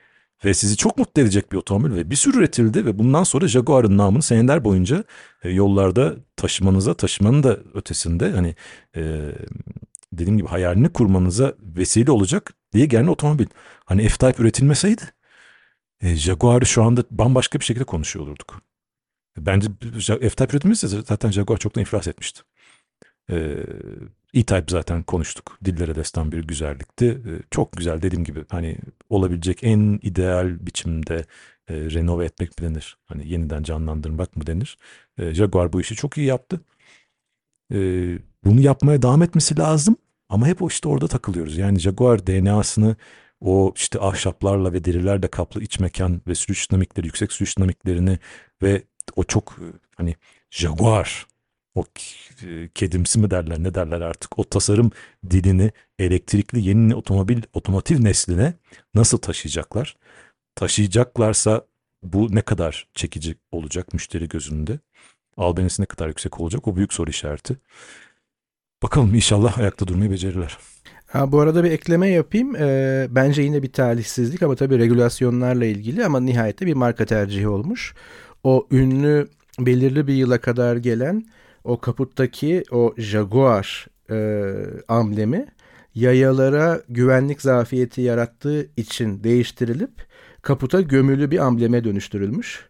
ve sizi çok mutlu edecek bir otomobil ve bir sürü üretildi ve bundan sonra Jaguar'ın namını seneler boyunca e, yollarda taşımanıza taşımanın da ötesinde hani e, dediğim gibi hayalini kurmanıza vesile olacak diye gelen otomobil. Hani F-Type üretilmeseydi e, Jaguar'ı şu anda bambaşka bir şekilde konuşuyor olurduk. Bence F-Type üretilmişse zaten Jaguar çoktan iflas etmişti. E, E-Type zaten konuştuk. Dillere destan bir güzellikti. E, çok güzel dediğim gibi hani olabilecek en ideal biçimde e, renove etmek mi denir? Hani yeniden canlandırmak mı denir? E, Jaguar bu işi çok iyi yaptı. E, bunu yapmaya devam etmesi lazım. Ama hep o işte orada takılıyoruz. Yani Jaguar DNA'sını o işte ahşaplarla ve derilerle kaplı iç mekan ve sürüş dinamikleri, yüksek sürüş dinamiklerini ve o çok hani Jaguar o kedimsi mi derler ne derler artık o tasarım dilini elektrikli yeni otomobil otomotiv nesline nasıl taşıyacaklar? Taşıyacaklarsa bu ne kadar çekici olacak müşteri gözünde? Albenisi ne kadar yüksek olacak? O büyük soru işareti. Bakalım inşallah ayakta durmayı becerirler. Ha bu arada bir ekleme yapayım. Ee, bence yine bir talihsizlik ama tabii regülasyonlarla ilgili ama nihayette bir marka tercihi olmuş. O ünlü belirli bir yıla kadar gelen o kaputtaki o Jaguar e, amblemi yayalara güvenlik zafiyeti yarattığı için değiştirilip kaputa gömülü bir ambleme dönüştürülmüş.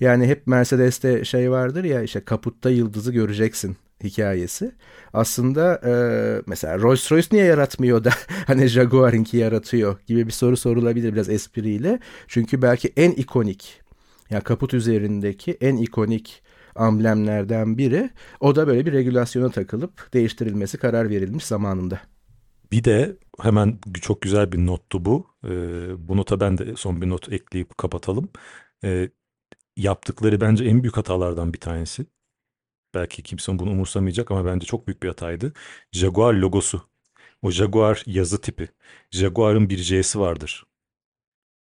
Yani hep Mercedes'te şey vardır ya işte kaputta yıldızı göreceksin hikayesi. Aslında e, mesela Rolls Royce niye yaratmıyor da hani Jaguar'ınki yaratıyor gibi bir soru sorulabilir biraz espriyle. Çünkü belki en ikonik yani kaput üzerindeki en ikonik amblemlerden biri. O da böyle bir regülasyona takılıp değiştirilmesi karar verilmiş zamanında. Bir de hemen çok güzel bir nottu bu. Ee, bu nota ben de son bir not ekleyip kapatalım. Ee, yaptıkları bence en büyük hatalardan bir tanesi. Belki kimse bunu umursamayacak ama bence çok büyük bir hataydı. Jaguar logosu. O Jaguar yazı tipi. Jaguar'ın bir J'si vardır.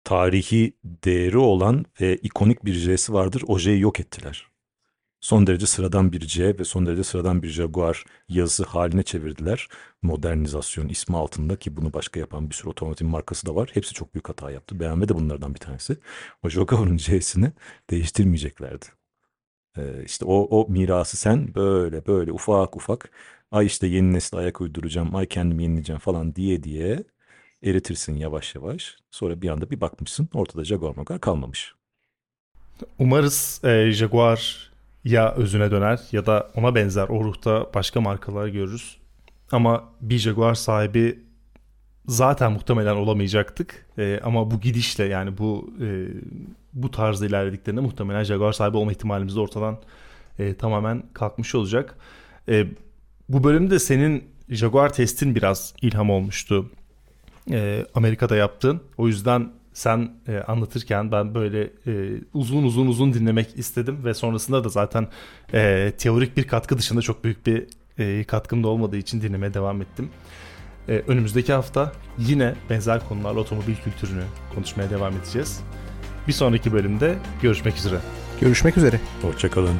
Tarihi değeri olan ve ikonik bir J'si vardır. O J'yi yok ettiler son derece sıradan bir C ve son derece sıradan bir Jaguar yazısı haline çevirdiler. Modernizasyon ismi altında ki bunu başka yapan bir sürü otomotiv markası da var. Hepsi çok büyük hata yaptı. BMW de bunlardan bir tanesi. O Jaguar'ın C'sini değiştirmeyeceklerdi. Ee, işte o, o mirası sen böyle böyle ufak ufak ay işte yeni nesil ayak uyduracağım, ay kendimi yenileyeceğim falan diye diye eritirsin yavaş yavaş. Sonra bir anda bir bakmışsın ortada Jaguar Magar kalmamış. Umarız e, Jaguar ya özüne döner ya da ona benzer o ruhta başka markalar görürüz. Ama bir Jaguar sahibi zaten muhtemelen olamayacaktık. E, ama bu gidişle yani bu e, bu tarzda ilerlediklerinde muhtemelen Jaguar sahibi olma ihtimalimiz de ortadan e, tamamen kalkmış olacak. E, bu bölümde senin Jaguar testin biraz ilham olmuştu. E, Amerika'da yaptın. O yüzden sen e, anlatırken ben böyle e, uzun uzun uzun dinlemek istedim ve sonrasında da zaten e, teorik bir katkı dışında çok büyük bir e, katkım da olmadığı için dinlemeye devam ettim. E, önümüzdeki hafta yine benzer konularla otomobil kültürünü konuşmaya devam edeceğiz. Bir sonraki bölümde görüşmek üzere. Görüşmek üzere. Hoşçakalın.